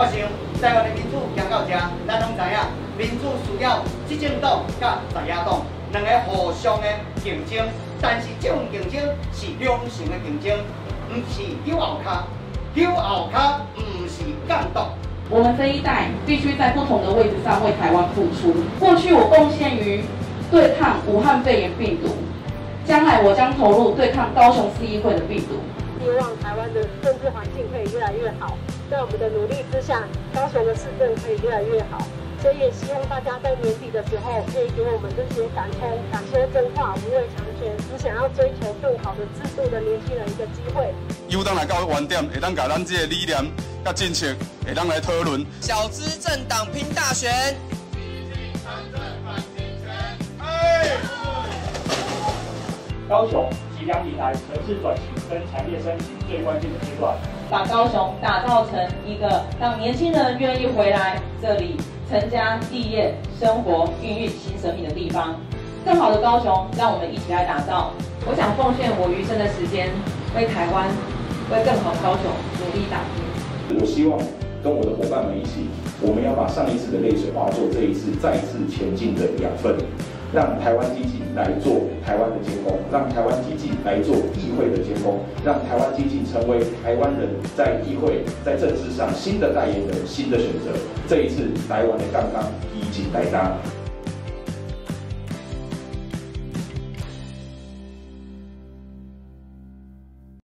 我想台湾的民主行到这，咱拢知影，民主需要执政党甲在野党两个互相的竞争，但是这种竞争是良性的竞争，不是丢后卡，丢后卡不是干斗。我们这一代必须在不同的位置上为台湾付出。过去我贡献于对抗武汉肺炎病毒，将来我将投入对抗高雄市议会的病毒。希望台湾的政治环境可以越来越好，在我们的努力之下，高雄的市政可以越来越好。所以也希望大家在年底的时候，可以给我们这些敢冲、敢说真话、不畏强权、只想要追求更好的制度的年轻人一个机会。有当来到原点，会当把咱这个理念、甲政策，会当来讨论。小资政党拼大选。高雄即将迎来城市转型跟产业升级最关键的阶段，把高雄打造成一个让年轻人愿意回来这里。成家立业、生活、孕育新生命的地方，更好的高雄，让我们一起来打造。我想奉献我余生的时间，为台湾，为更好的高雄努力打拼。我希望跟我的伙伴们一起，我们要把上一次的泪水化作这一次再次前进的养分。让台湾经济来做台湾的监工，让台湾经济来做议会的监工，让台湾经济成为台湾人在议会、在政治上新的代言人、新的选择。这一次，台湾的杠杠已经来搭。